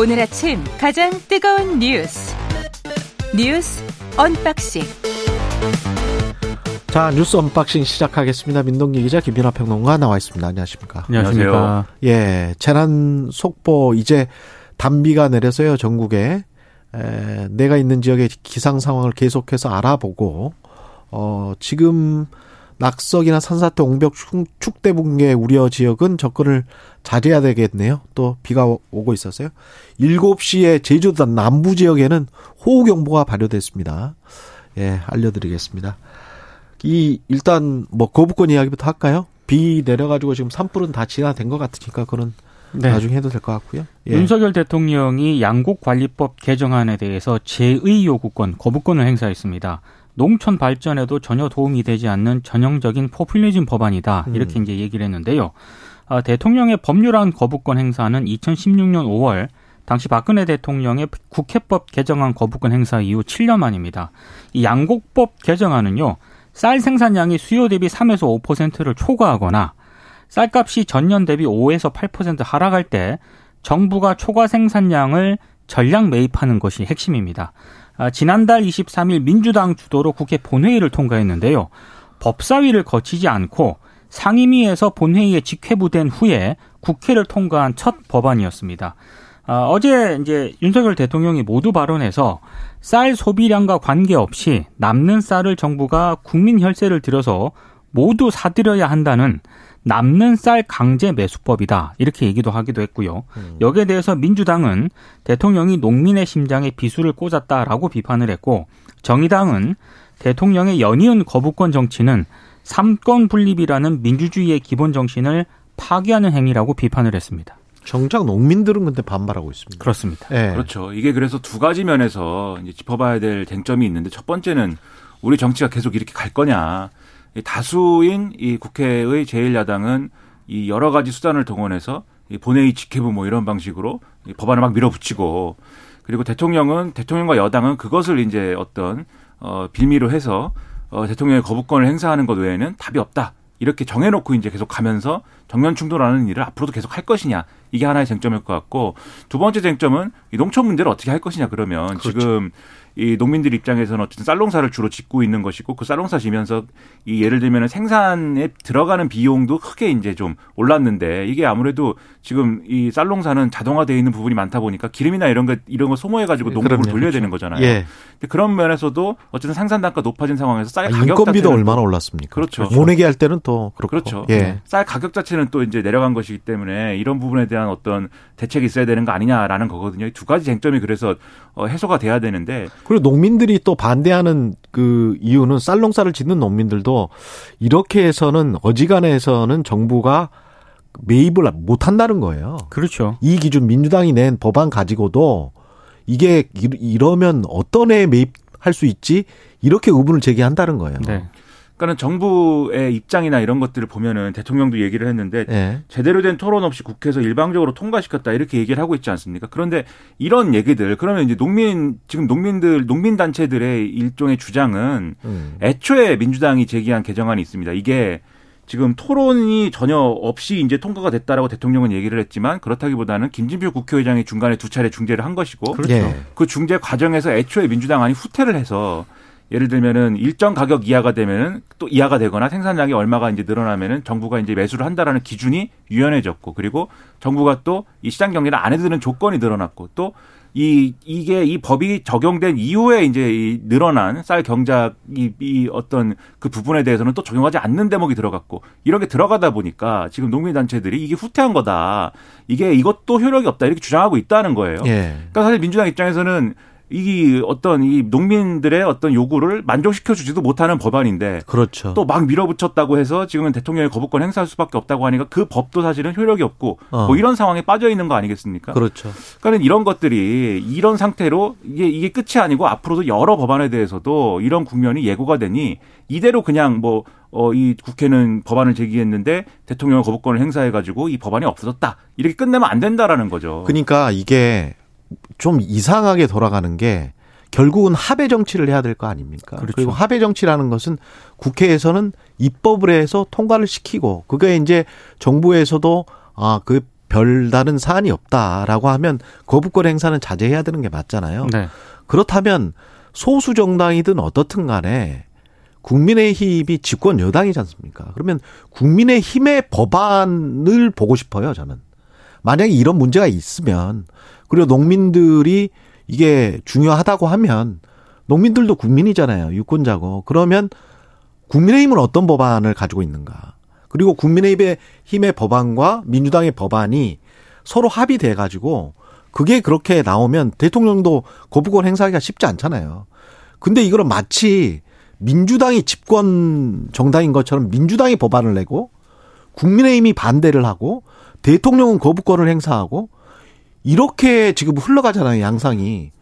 오늘 아침 가장 뜨거운 뉴스 뉴스 unboxing 자 뉴스 unboxing 시작하겠습니다. 민동기 기자 김민하 평론가 나와 있습니다. 안녕하십니까? 안녕하십니까? 예, 재난 속보 이제 단비가 내려서요 전국에 에, 내가 있는 지역의 기상 상황을 계속해서 알아보고 어 지금 낙석이나 산사태, 옹벽, 축대 붕괴 우려 지역은 접근을 자제해야 되겠네요. 또 비가 오고 있어서요. 7시에 제주도 남부 지역에는 호우 경보가 발효됐습니다. 예, 알려드리겠습니다. 이 일단 뭐 거부권 이야기부터 할까요? 비 내려가지고 지금 산불은 다 진화된 것 같으니까 그는 네. 나중에 해도 될 것 같고요. 예. 윤석열 대통령이 양곡관리법 개정안에 대해서 제의 요구권, 거부권을 행사했습니다. 농촌 발전에도 전혀 도움이 되지 않는 전형적인 포퓰리즘 법안이다. 이렇게 음. 이제 얘기를 했는데요. 아, 대통령의 법률안 거부권 행사는 2016년 5월 당시 박근혜 대통령의 국회법 개정안 거부권 행사 이후 7년 만입니다. 이 양곡법 개정안은요. 쌀 생산량이 수요 대비 3에서 5%를 초과하거나 쌀값이 전년 대비 5에서 8% 하락할 때 정부가 초과 생산량을 전량 매입하는 것이 핵심입니다. 아, 지난달 23일 민주당 주도로 국회 본회의를 통과했는데요. 법사위를 거치지 않고 상임위에서 본회의에 직회부된 후에 국회를 통과한 첫 법안이었습니다. 아, 어제 이제 윤석열 대통령이 모두 발언해서 쌀 소비량과 관계없이 남는 쌀을 정부가 국민 혈세를 들여서 모두 사들여야 한다는 남는 쌀 강제 매수법이다. 이렇게 얘기도 하기도 했고요. 음. 여기에 대해서 민주당은 대통령이 농민의 심장에 비수를 꽂았다라고 비판을 했고 정의당은 대통령의 연이은 거부권 정치는 삼권 분립이라는 민주주의의 기본 정신을 파괴하는 행위라고 비판을 했습니다. 정작 농민들은 근데 반발하고 있습니다. 그렇습니다. 네. 그렇죠. 이게 그래서 두 가지 면에서 이제 짚어봐야 될 쟁점이 있는데 첫 번째는 우리 정치가 계속 이렇게 갈 거냐. 다수인 이 국회의 제1야당은 이 여러 가지 수단을 동원해서 이 본회의 직회부 뭐 이런 방식으로 이 법안을 막 밀어붙이고 그리고 대통령은 대통령과 여당은 그것을 이제 어떤 어 빌미로 해서 어 대통령의 거부권을 행사하는 것 외에는 답이 없다. 이렇게 정해놓고 이제 계속 가면서 정면 충돌하는 일을 앞으로도 계속 할 것이냐 이게 하나의 쟁점일 것 같고 두 번째 쟁점은 이 농촌 문제를 어떻게 할 것이냐 그러면 그렇죠. 지금 이 농민들 입장에서는 어쨌든 쌀농사를 주로 짓고 있는 것이고 그 쌀농사 지면서 이 예를 들면 생산에 들어가는 비용도 크게 이제 좀 올랐는데 이게 아무래도 지금 이 쌀농사는 자동화되어 있는 부분이 많다 보니까 기름이나 이런 거 이런 거 소모해 가지고 농업을 돌려야 그렇죠. 되는 거잖아요. 예. 근데 그런 면에서도 어쨌든 생산 단가 높아진 상황에서 쌀 아, 가격 인건비도 얼마나 올랐습니까? 그렇죠. 모내기 할 때는 또 그렇고. 그렇죠. 예. 쌀 가격 자체는 또 이제 내려간 것이기 때문에 이런 부분에 대한 어떤 대책이 있어야 되는 거 아니냐라는 거거든요. 두 가지 쟁점이 그래서 어, 해소가 돼야 되는데 그리고 농민들이 또 반대하는 그 이유는 쌀농사를 짓는 농민들도 이렇게 해서는 어지간해서는 정부가 매입을 못 한다는 거예요. 그렇죠. 이 기준 민주당이 낸 법안 가지고도 이게 이러면 어떤 애 매입할 수 있지? 이렇게 의문을 제기한다는 거예요. 네. 그러니까는 정부의 입장이나 이런 것들을 보면은 대통령도 얘기를 했는데 네. 제대로 된 토론 없이 국회에서 일방적으로 통과시켰다 이렇게 얘기를 하고 있지 않습니까? 그런데 이런 얘기들 그러면 이제 농민 지금 농민들 농민 단체들의 일종의 주장은 음. 애초에 민주당이 제기한 개정안이 있습니다. 이게 지금 토론이 전혀 없이 이제 통과가 됐다라고 대통령은 얘기를 했지만 그렇다기보다는 김진표 국회의장이 중간에 두 차례 중재를 한 것이고 그렇죠. 예. 그 중재 과정에서 애초에 민주당 안이 후퇴를 해서 예를 들면은 일정 가격 이하가 되면은 또 이하가 되거나 생산량이 얼마가 이제 늘어나면은 정부가 이제 매수를 한다라는 기준이 유연해졌고 그리고 정부가 또 이 시장 경제를 안 해드는 조건이 늘어났고 또 이 이게 이 법이 적용된 이후에 이제 이 늘어난 쌀 경작 이, 이 어떤 그 부분에 대해서는 또 적용하지 않는 대목이 들어갔고 이런 게 들어가다 보니까 지금 농민 단체들이 이게 후퇴한 거다 이게 이것도 효력이 없다 이렇게 주장하고 있다는 거예요. 예. 그러니까 사실 민주당 입장에서는 이 어떤 이 농민들의 어떤 요구를 만족시켜 주지도 못하는 법안인데 그렇죠. 또 막 밀어붙였다고 해서 지금은 대통령의 거부권 행사할 수밖에 없다고 하니까 그 법도 사실은 효력이 없고 어. 뭐 이런 상황에 빠져 있는 거 아니겠습니까? 그렇죠. 그러니까 이런 것들이 이런 상태로 이게 이게 끝이 아니고 앞으로도 여러 법안에 대해서도 이런 국면이 예고가 되니 이대로 그냥 뭐 어, 이 국회는 법안을 제기했는데 대통령 거부권을 행사해가지고 이 법안이 없어졌다. 이렇게 끝내면 안 된다라는 거죠. 그러니까 이게 좀 이상하게 돌아가는 게 결국은 합의 정치를 해야 될 거 아닙니까? 그렇죠. 그리고 합의 정치라는 것은 국회에서는 입법을 해서 통과를 시키고 그게 이제 정부에서도 아 그 별다른 사안이 없다라고 하면 거부권 행사는 자제해야 되는 게 맞잖아요. 네. 그렇다면 소수 정당이든 어떻든 간에 국민의힘이 집권 여당이지 않습니까? 그러면 국민의힘의 법안을 보고 싶어요, 저는. 만약에 이런 문제가 있으면 그리고 농민들이 이게 중요하다고 하면 농민들도 국민이잖아요. 유권자고. 그러면 국민의힘은 어떤 법안을 가지고 있는가? 그리고 국민의힘의 힘의 법안과 민주당의 법안이 서로 합의돼 가지고 그게 그렇게 나오면 대통령도 거부권 행사하기가 쉽지 않잖아요. 근데 이거는 마치 민주당이 집권 정당인 것처럼 민주당이 법안을 내고 국민의힘이 반대를 하고 대통령은 거부권을 행사하고 이렇게 지금 흘러가잖아요, 양상이.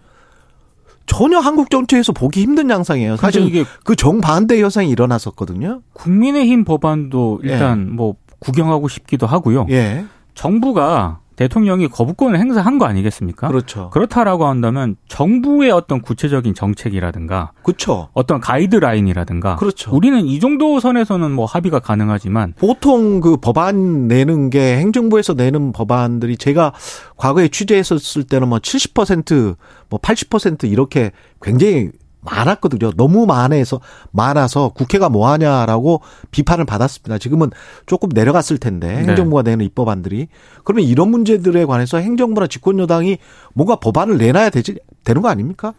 전혀 한국 정치에서 보기 힘든 양상이에요. 사실 이게 그 정반대 현상이 일어났었거든요. 국민의힘 법안도 일단 예. 뭐 구경하고 싶기도 하고요. 예. 정부가 대통령이 거부권을 행사한 거 아니겠습니까? 그렇죠. 그렇다라고 한다면 정부의 어떤 구체적인 정책이라든가 그렇죠. 어떤 가이드라인이라든가 그렇죠. 우리는 이 정도 선에서는 뭐 합의가 가능하지만 보통 그 법안 내는 게 행정부에서 내는 법안들이 제가 과거에 취재했었을 때는 뭐 70%뭐 80% 이렇게 굉장히 많았거든요. 너무 많아서 많아서 국회가 뭐 하냐라고 비판을 받았습니다. 지금은 조금 내려갔을 텐데 네. 행정부가 내는 입법안들이 그러면 이런 문제들에 관해서 행정부나 집권 여당이 뭔가 법안을 내놔야 되지 되는 거 아닙니까?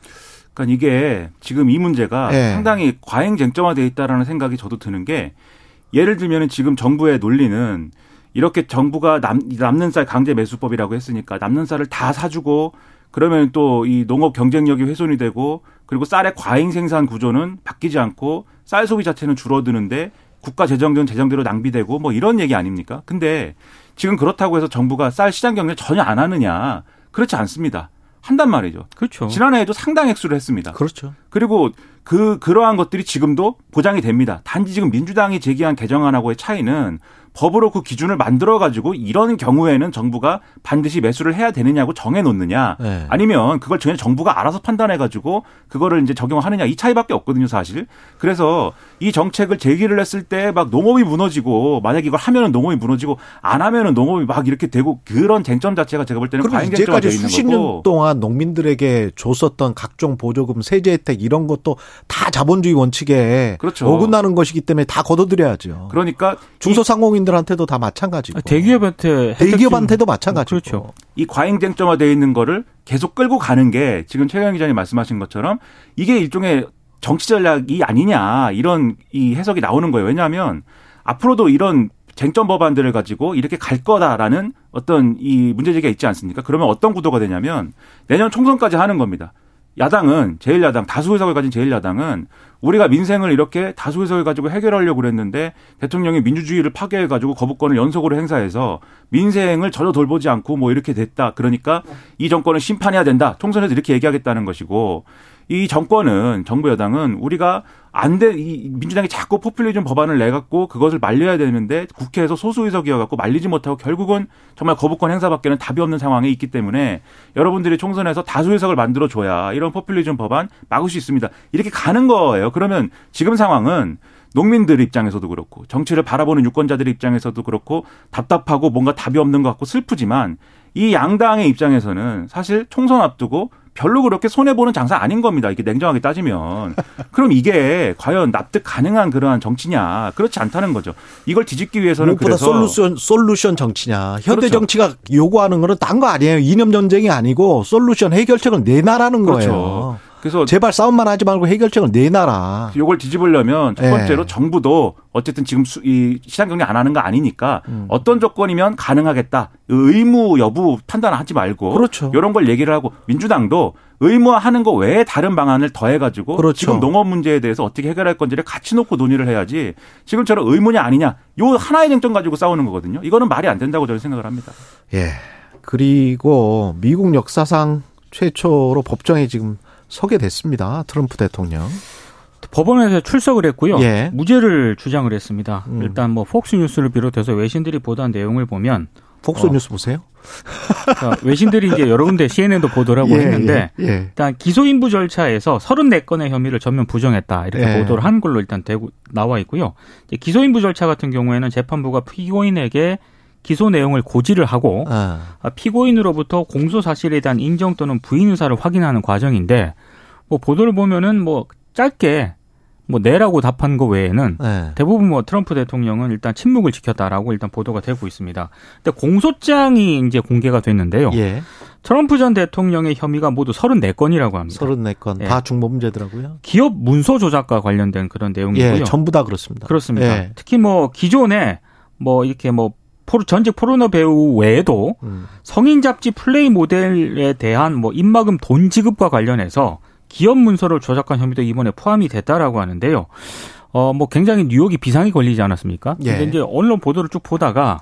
그러니까 이게 지금 이 문제가 네. 상당히 과잉 쟁점화돼 있다라는 생각이 저도 드는 게 예를 들면은 지금 정부의 논리는 이렇게 정부가 남, 남는 쌀 강제 매수법이라고 했으니까 남는 쌀을 다 사주고 그러면 또 이 농업 경쟁력이 훼손이 되고 그리고 쌀의 과잉 생산 구조는 바뀌지 않고 쌀 소비 자체는 줄어드는데 국가 재정은 재정대로 낭비되고 뭐 이런 얘기 아닙니까? 근데 지금 그렇다고 해서 정부가 쌀 시장 경쟁 전혀 안 하느냐? 그렇지 않습니다. 한단 말이죠. 그렇죠. 지난해에도 상당 액수를 했습니다. 그렇죠. 그리고 그 그러한 것들이 지금도 보장이 됩니다. 단지 지금 민주당이 제기한 개정안하고의 차이는 법으로 그 기준을 만들어 가지고 이런 경우에는 정부가 반드시 매수를 해야 되느냐고 정해 놓느냐 네. 아니면 그걸 전혀 정부가 알아서 판단해 가지고 그거를 이제 적용하느냐 이 차이밖에 없거든요 사실 그래서 이 정책을 제기를 했을 때 막 농업이 무너지고 만약 이걸 하면은 농업이 무너지고 안 하면은 농업이 막 이렇게 되고 그런 쟁점 자체가 제가 볼 때는 과잉 쟁점화 돼 있는 수십 년 동안 농민들에게 줬었던 각종 보조금 세제 혜택 이런 것도 다 자본주의 원칙에 그렇죠. 어긋나는 것이기 때문에 다 걷어들여야죠. 그러니까 중소상공인 국민들한테도 다 마찬가지고. 대기업한테 대기업한테도 마찬가지고. 그렇죠. 이 과잉 쟁점화되어 있는 거를 계속 끌고 가는 게 지금 최경 기자님 말씀하신 것처럼 이게 일종의 정치 전략이 아니냐 이런 이 해석이 나오는 거예요. 왜냐하면 앞으로도 이런 쟁점 법안들을 가지고 이렇게 갈 거다라는 어떤 이 문제제기가 있지 않습니까? 그러면 어떤 구도가 되냐면 내년 총선까지 하는 겁니다. 야당은 제1야당 다수 의석을 가진 제1야당은 우리가 민생을 이렇게 다수 의석을 가지고 해결하려고 그랬는데 대통령이 민주주의를 파괴해 가지고 거부권을 연속으로 행사해서 민생을 전혀 돌보지 않고 뭐 이렇게 됐다. 그러니까 이 정권을 심판해야 된다. 총선에서 이렇게 얘기하겠다는 것이고 이 정권은 정부 여당은 우리가 안 돼, 이 민주당이 자꾸 포퓰리즘 법안을 내 갖고 그것을 말려야 되는데 국회에서 소수 의석이어 갖고 말리지 못하고 결국은 정말 거부권 행사밖에는 답이 없는 상황에 있기 때문에 여러분들이 총선에서 다수 의석을 만들어 줘야 이런 포퓰리즘 법안 막을 수 있습니다. 이렇게 가는 거예요. 그러면 지금 상황은 농민들 입장에서도 그렇고 정치를 바라보는 유권자들 입장에서도 그렇고 답답하고 뭔가 답이 없는 것 같고 슬프지만 이 양당의 입장에서는 사실 총선 앞두고 별로 그렇게 손해보는 장사 아닌 겁니다. 이게 냉정하게 따지면. 그럼 이게 과연 납득 가능한 그러한 정치냐. 그렇지 않다는 거죠. 이걸 뒤집기 위해서는 그래서 솔루션, 솔루션 정치냐. 현대 그렇죠. 정치가 요구하는 거는 딴 거 아니에요. 이념 전쟁이 아니고 솔루션 해결책을 내놔라는 그렇죠. 거예요. 그 래서 제발 싸움만 하지 말고 해결책을 내놔라. 이걸 뒤집으려면 첫 번째로 네. 정부도 어쨌든 지금 수, 이 시장 경제 안 하는 거 아니니까 음. 어떤 조건이면 가능하겠다. 의무 여부 판단하지 말고 그렇죠. 이런 걸 얘기를 하고 민주당도 의무화하는 거 외에 다른 방안을 더해가지고 그렇죠. 지금 농업 문제에 대해서 어떻게 해결할 건지를 같이 놓고 논의를 해야지 지금처럼 의무냐 아니냐 요 하나의 쟁점 가지고 싸우는 거거든요. 이거는 말이 안 된다고 저는 생각을 합니다. 예. 그리고 미국 역사상 최초로 법정에 지금 서게 됐습니다. 트럼프 대통령. 법원에서 출석을 했고요. 예. 무죄를 주장을 했습니다. 음. 일단 뭐 폭스뉴스를 비롯해서 외신들이 보도한 내용을 보면 폭스뉴스 어, 보세요. 그러니까 외신들이 이제 여러 군데 CNN도 보도를 하고 예, 했는데 예, 예. 일단 기소 인부 절차에서 34건의 혐의를 전면 부정했다 이렇게 예. 보도를 한 걸로 일단 되고 나와 있고요. 기소 인부 절차 같은 경우에는 재판부가 피고인에게 기소 내용을 고지를 하고 아. 피고인으로부터 공소 사실에 대한 인정 또는 부인 의사를 확인하는 과정인데 뭐 보도를 보면은 뭐 짧게 뭐 네라고 답한 거 외에는 네. 대부분 뭐 트럼프 대통령은 일단 침묵을 지켰다라고 일단 보도가 되고 있습니다. 근데 공소장이 이제 공개가 됐는데요. 예. 트럼프 전 대통령의 혐의가 모두 34건이라고 합니다. 34건. 예. 다 중범죄더라고요. 기업 문서 조작과 관련된 그런 내용이고요. 예, 전부 다 그렇습니다. 그렇습니다. 예. 특히 뭐 기존에 뭐 이렇게 뭐 포르, 전직 포르노 배우 외에도 음. 성인 잡지 플레이 모델에 대한 뭐 입막음 돈 지급과 관련해서 기업 문서를 조작한 혐의도 이번에 포함이 됐다라고 하는데요. 어, 뭐 굉장히 뉴욕이 비상이 걸리지 않았습니까? 예. 근데 이제 언론 보도를 쭉 보다가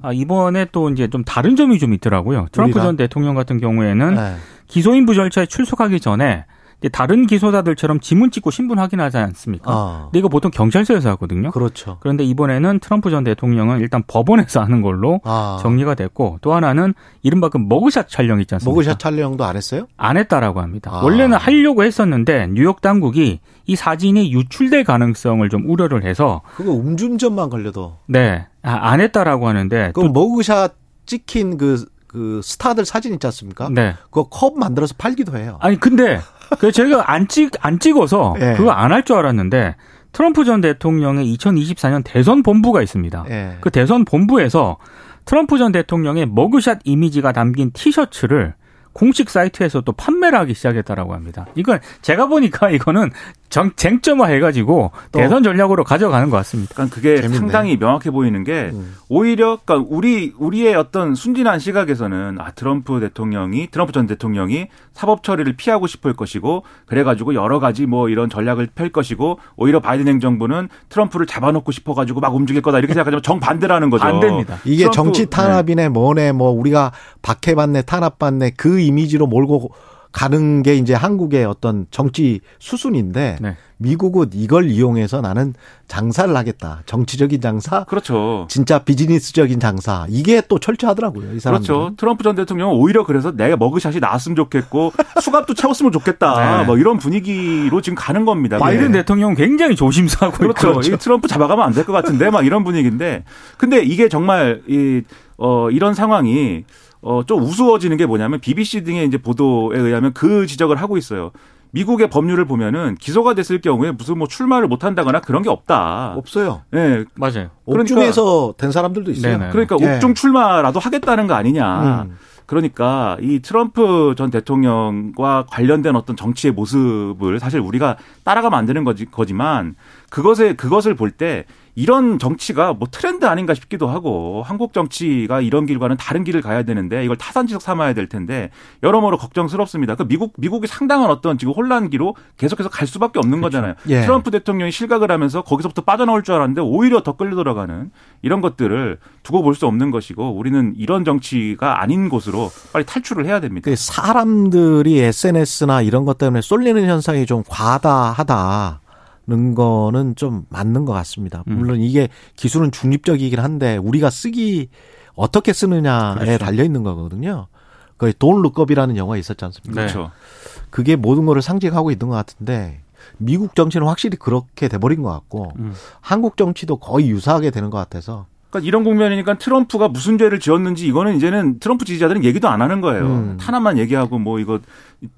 아, 이번에 또 이제 좀 다른 점이 좀 있더라고요. 트럼프 우리가? 전 대통령 같은 경우에는 네. 기소인부 절차에 출석하기 전에 다른 기소자들처럼 지문 찍고 신분 확인하지 않습니까? 아. 근데 이거 보통 경찰서에서 하거든요. 그렇죠. 그런데 이번에는 트럼프 전 대통령은 일단 법원에서 하는 걸로 아. 정리가 됐고 또 하나는 이른바 그 머그샷 촬영 있지 않습니까? 머그샷 촬영도 안 했어요? 안 했다라고 합니다. 아. 원래는 하려고 했었는데 뉴욕 당국이 이 사진이 유출될 가능성을 좀 우려를 해서 그거 음주운전만 걸려도 네. 아, 안 했다라고 하는데 그 머그샷 찍힌 그, 그 스타들 사진 있지 않습니까? 네. 그거 컵 만들어서 팔기도 해요. 아니, 근데 그 제가 안 찍, 안 찍어서 예. 그거 안 할 줄 알았는데 트럼프 전 대통령의 2024년 대선 본부가 있습니다. 예. 그 대선 본부에서 트럼프 전 대통령의 머그샷 이미지가 담긴 티셔츠를 공식 사이트에서 또 판매를 하기 시작했다라고 합니다. 이건 제가 보니까 이거는 정, 쟁점화 해가지고 대선 전략으로 가져가는 것 같습니다. 그러니까 그게 재밌네. 상당히 명확해 보이는 게 음. 오히려 그러니까 우리 우리의 어떤 순진한 시각에서는 아 트럼프 대통령이 트럼프 전 대통령이 사법 처리를 피하고 싶을 것이고 그래가지고 여러 가지 뭐 이런 전략을 펼 것이고 오히려 바이든 행정부는 트럼프를 잡아놓고 싶어가지고 막 움직일 거다 이렇게 생각하지만 정 반대라는 거죠. 안 됩니다. 이게 트럼프, 정치 탄압이네 뭐네 뭐 우리가 박해받네 탄압받네 그 이미지로 몰고 가는 게 이제 한국의 어떤 정치 수순인데 네. 미국은 이걸 이용해서 나는 장사를 하겠다. 정치적인 장사. 그렇죠. 진짜 비즈니스적인 장사. 이게 또 철저하더라고요. 이 사람. 그렇죠. 트럼프 전 대통령은 오히려 그래서 내가 머그샷이 나왔으면 좋겠고 수갑도 채웠으면 좋겠다. 네. 뭐 이런 분위기로 지금 가는 겁니다. 바이든 네. 대통령 굉장히 조심스하고 그렇죠. 그렇죠. 트럼프 잡아가면 안 될 것 같은데 막 이런 분위기인데 근데 이게 정말 이 어, 이런 상황이 어, 좀 우스워지는 게 뭐냐면 BBC 등의 이제 보도에 의하면 그 지적을 하고 있어요. 미국의 법률을 보면은 기소가 됐을 경우에 무슨 뭐 출마를 못 한다거나 그런 게 없다. 없어요. 예. 네. 맞아요. 옥중에서 그러니까, 된 사람들도 있어요. 네네. 그러니까 네. 옥중 출마라도 하겠다는 거 아니냐. 음. 그러니까 이 트럼프 전 대통령과 관련된 어떤 정치의 모습을 사실 우리가 따라가면 안 되는 거지, 거지만 그것에 그것을 볼 때 이런 정치가 뭐 트렌드 아닌가 싶기도 하고 한국 정치가 이런 길과는 다른 길을 가야 되는데 이걸 타산지석 삼아야 될 텐데 여러모로 걱정스럽습니다. 그 미국 미국이 상당한 어떤 지금 혼란기로 계속해서 갈 수밖에 없는 그렇죠. 거잖아요. 예. 트럼프 대통령이 실각을 하면서 거기서부터 빠져나올 줄 알았는데 오히려 더 끌려 들어가는 이런 것들을 두고 볼 수 없는 것이고 우리는 이런 정치가 아닌 곳으로 빨리 탈출을 해야 됩니다. 그 사람들이 SNS나 이런 것 때문에 쏠리는 현상이 좀 과다하다. 는 거는 좀 맞는 것 같습니다. 음. 물론 이게 기술은 중립적이긴 한데 우리가 쓰기 어떻게 쓰느냐에 그렇죠. 달려 있는 거거든요. 그돈 룩업이라는 영화 있었지 않습니까? 네. 그렇죠. 그게 모든 거를 상징하고 있는 것 같은데 미국 정치는 확실히 그렇게 돼버린 것 같고 음. 한국 정치도 거의 유사하게 되는 것 같아서 그러니까 이런 국면이니까 트럼프가 무슨 죄를 지었는지 이거는 이제는 트럼프 지지자들은 얘기도 안 하는 거예요. 음. 탄압만 얘기하고 뭐 이거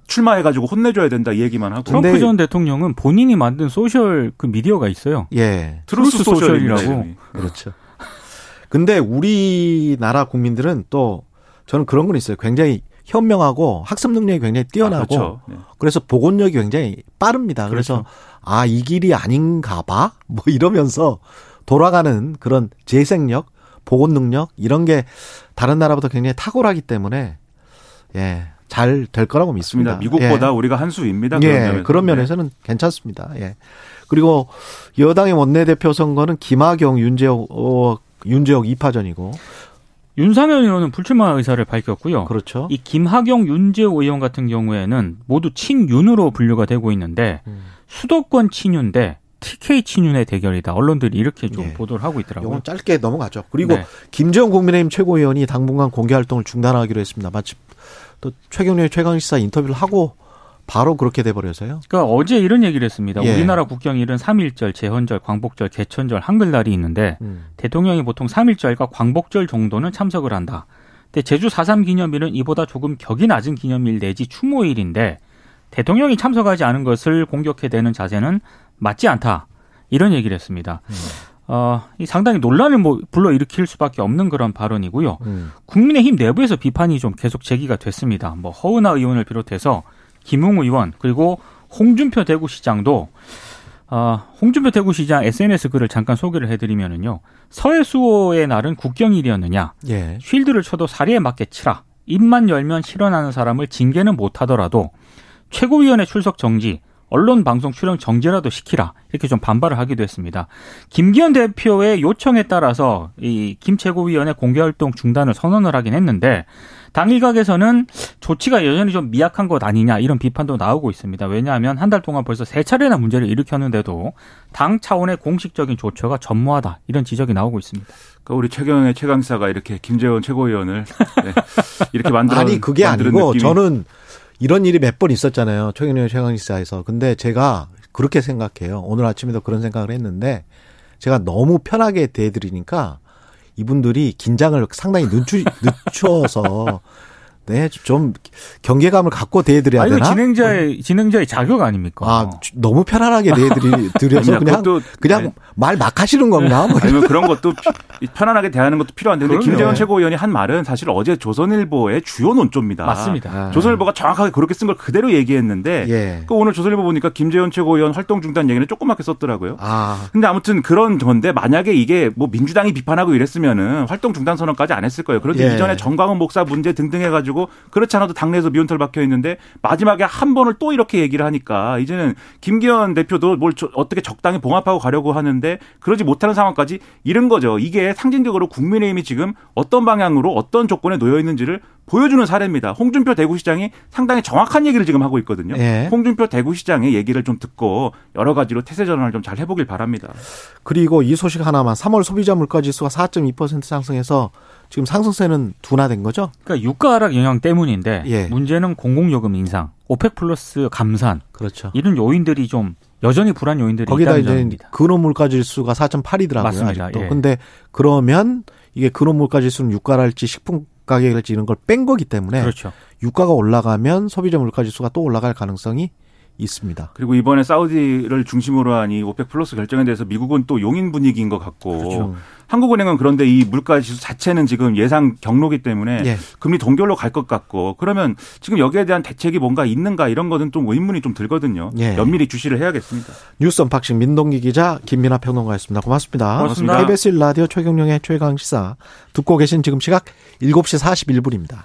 출마해가지고 혼내줘야 된다 이 얘기만 하고. 트럼프 전 대통령은 본인이 만든 소셜 그 미디어가 있어요. 예. Truth, Truth Social이라고. 그렇죠. 근데 우리나라 국민들은 또 저는 그런 건 있어요. 굉장히 현명하고 학습 능력이 굉장히 뛰어나고 아, 그렇죠. 네. 그래서 복원력이 굉장히 빠릅니다. 그래서 그렇죠. 아이 길이 아닌가 봐? 뭐 이러면서 돌아가는 그런 재생력, 보건 능력 이런 게 다른 나라보다 굉장히 탁월하기 때문에 예. 잘 될 거라고 믿습니다. 미국보다 예. 우리가 한 수입니다. 그런, 예. 면에서. 그런 면에서는 네. 괜찮습니다. 예. 그리고 여당의 원내대표 선거는 김하경, 윤재옥, 어, 윤재옥 2파전이고 윤상현 의원은 불출마 의사를 밝혔고요. 그렇죠. 이 김하경, 윤재옥 의원 같은 경우에는 모두 친윤으로 분류가 되고 있는데 음. 수도권 친윤대 TK 친윤의 대결이다. 언론들이 이렇게 좀 네. 보도를 하고 있더라고요. 이건 짧게 넘어가죠. 그리고 네. 김재원 국민의힘 최고위원이 당분간 공개 활동을 중단하기로 했습니다. 마치 또 최경련 최강시사 인터뷰를 하고 바로 그렇게 돼버려서요. 그러니까 어제 이런 얘기를 했습니다. 예. 우리나라 국경일은 3일절, 제헌절, 광복절, 개천절, 한글날이 있는데 음. 대통령이 보통 3일절과 광복절 정도는 참석을 한다. 근데 제주 4.3 기념일은 이보다 조금 격이 낮은 기념일 내지 추모일인데 대통령이 참석하지 않은 것을 공격해대는 자세는 맞지 않다. 이런 얘기를 했습니다. 음. 어, 이 상당히 논란을 뭐 불러일으킬 수밖에 없는 그런 발언이고요. 음. 국민의힘 내부에서 비판이 좀 계속 제기가 됐습니다. 뭐 허은하 의원을 비롯해서 김웅 의원 그리고 홍준표 대구시장도 어, 홍준표 대구시장 SNS 글을 잠깐 소개를 해드리면은요. 서해수호의 날은 국경일이었느냐. 예. 쉴드를 쳐도 사리에 맞게 치라. 입만 열면 실현하는 사람을 징계는 못하더라도 최고위원회 출석 정지, 언론 방송 출연 정지라도 시키라 이렇게 좀 반발을 하기도 했습니다. 김기현 대표의 요청에 따라서 이 김 최고위원회 공개 활동 중단을 선언을 하긴 했는데 당 일각에서는 조치가 여전히 좀 미약한 것 아니냐 이런 비판도 나오고 있습니다. 왜냐하면 한 달 동안 벌써 세 차례나 문제를 일으켰는데도 당 차원의 공식적인 조처가 전무하다 이런 지적이 나오고 있습니다. 그러니까 우리 최경의 최강사가 이렇게 김재원 최고위원을 네, 이렇게 만들어 아니 그게 아니고 느낌이. 저는 이런 일이 몇 번 있었잖아요. 최근에 최강시사에서. 근데 제가 그렇게 생각해요. 오늘 아침에도 그런 생각을 했는데 제가 너무 편하게 대해드리니까 이분들이 긴장을 상당히 늦추, 늦춰서 네, 좀 경계감을 갖고 대해드려야 아니, 되나? 진행자의 진행자의 자격 아닙니까? 아, 너무 편안하게 대해드리 드려서 그냥 그냥 아니, 말 막 하시는 건가? 뭐 아니면 그런 것도 편안하게 대하는 것도 필요한데 근데 김재원 최고위원이 한 말은 사실 어제 조선일보의 주요 논조입니다. 맞습니다. 아. 조선일보가 정확하게 그렇게 쓴 걸 그대로 얘기했는데 예. 그 오늘 조선일보 보니까 김재원 최고위원 활동 중단 얘기는 조그맣게 썼더라고요. 아. 근데 아무튼 그런 건데 만약에 이게 뭐 민주당이 비판하고 이랬으면은 활동 중단 선언까지 안 했을 거예요. 그런데 예. 이전에 정광훈 목사 문제 등등 해가지고 가지고 그렇지 않아도 당내에서 미온털 박혀 있는데 마지막에 한 번을 또 이렇게 얘기를 하니까 이제는 김기현 대표도 뭘 어떻게 적당히 봉합하고 가려고 하는데 그러지 못하는 상황까지 이런 거죠. 이게 상징적으로 국민의힘이 지금 어떤 방향으로 어떤 조건에 놓여 있는지를 보여주는 사례입니다. 홍준표 대구시장이 상당히 정확한 얘기를 지금 하고 있거든요. 예. 홍준표 대구시장의 얘기를 좀 듣고 여러 가지로 태세 전환을 좀 잘 해보길 바랍니다. 그리고 이 소식 하나만 3월 소비자 물가지수가 4.2% 상승해서 지금 상승세는 둔화된 거죠? 그러니까 유가 하락 영향 때문인데 예. 문제는 공공요금 인상, 오펙 플러스 감산, 그렇죠. 이런 요인들이 좀 여전히 불안 요인들이 거기다 이제 점입니다. 근원 물가 지수가 4.8이더라고요. 맞습니다. 아직도. 예. 근데 그러면 이게 근원 물가 지수는 유가랄지 식품 가격이랄지 이런 걸 뺀 거기 때문에 그렇죠. 유가가 올라가면 소비자 물가 지수가 또 올라갈 가능성이 있습니다. 그리고 이번에 사우디를 중심으로 한 이 OPEC Plus 결정에 대해서 미국은 또 용인 분위기인 것 같고 그렇죠. 한국은행은 그런데 이 물가 지수 자체는 지금 예상 경로기 때문에 예. 금리 동결로 갈 것 같고 그러면 지금 여기에 대한 대책이 뭔가 있는가 이런 거는 좀 의문이 좀 들거든요. 예. 면밀히 주시를 해야겠습니다. 뉴스 unboxing 민동기 기자 김민하 평론가였습니다. 고맙습니다. 고맙습니다. KBS 라디오 최경영의 최강 시사 듣고 계신 지금 시각 7시 41분입니다.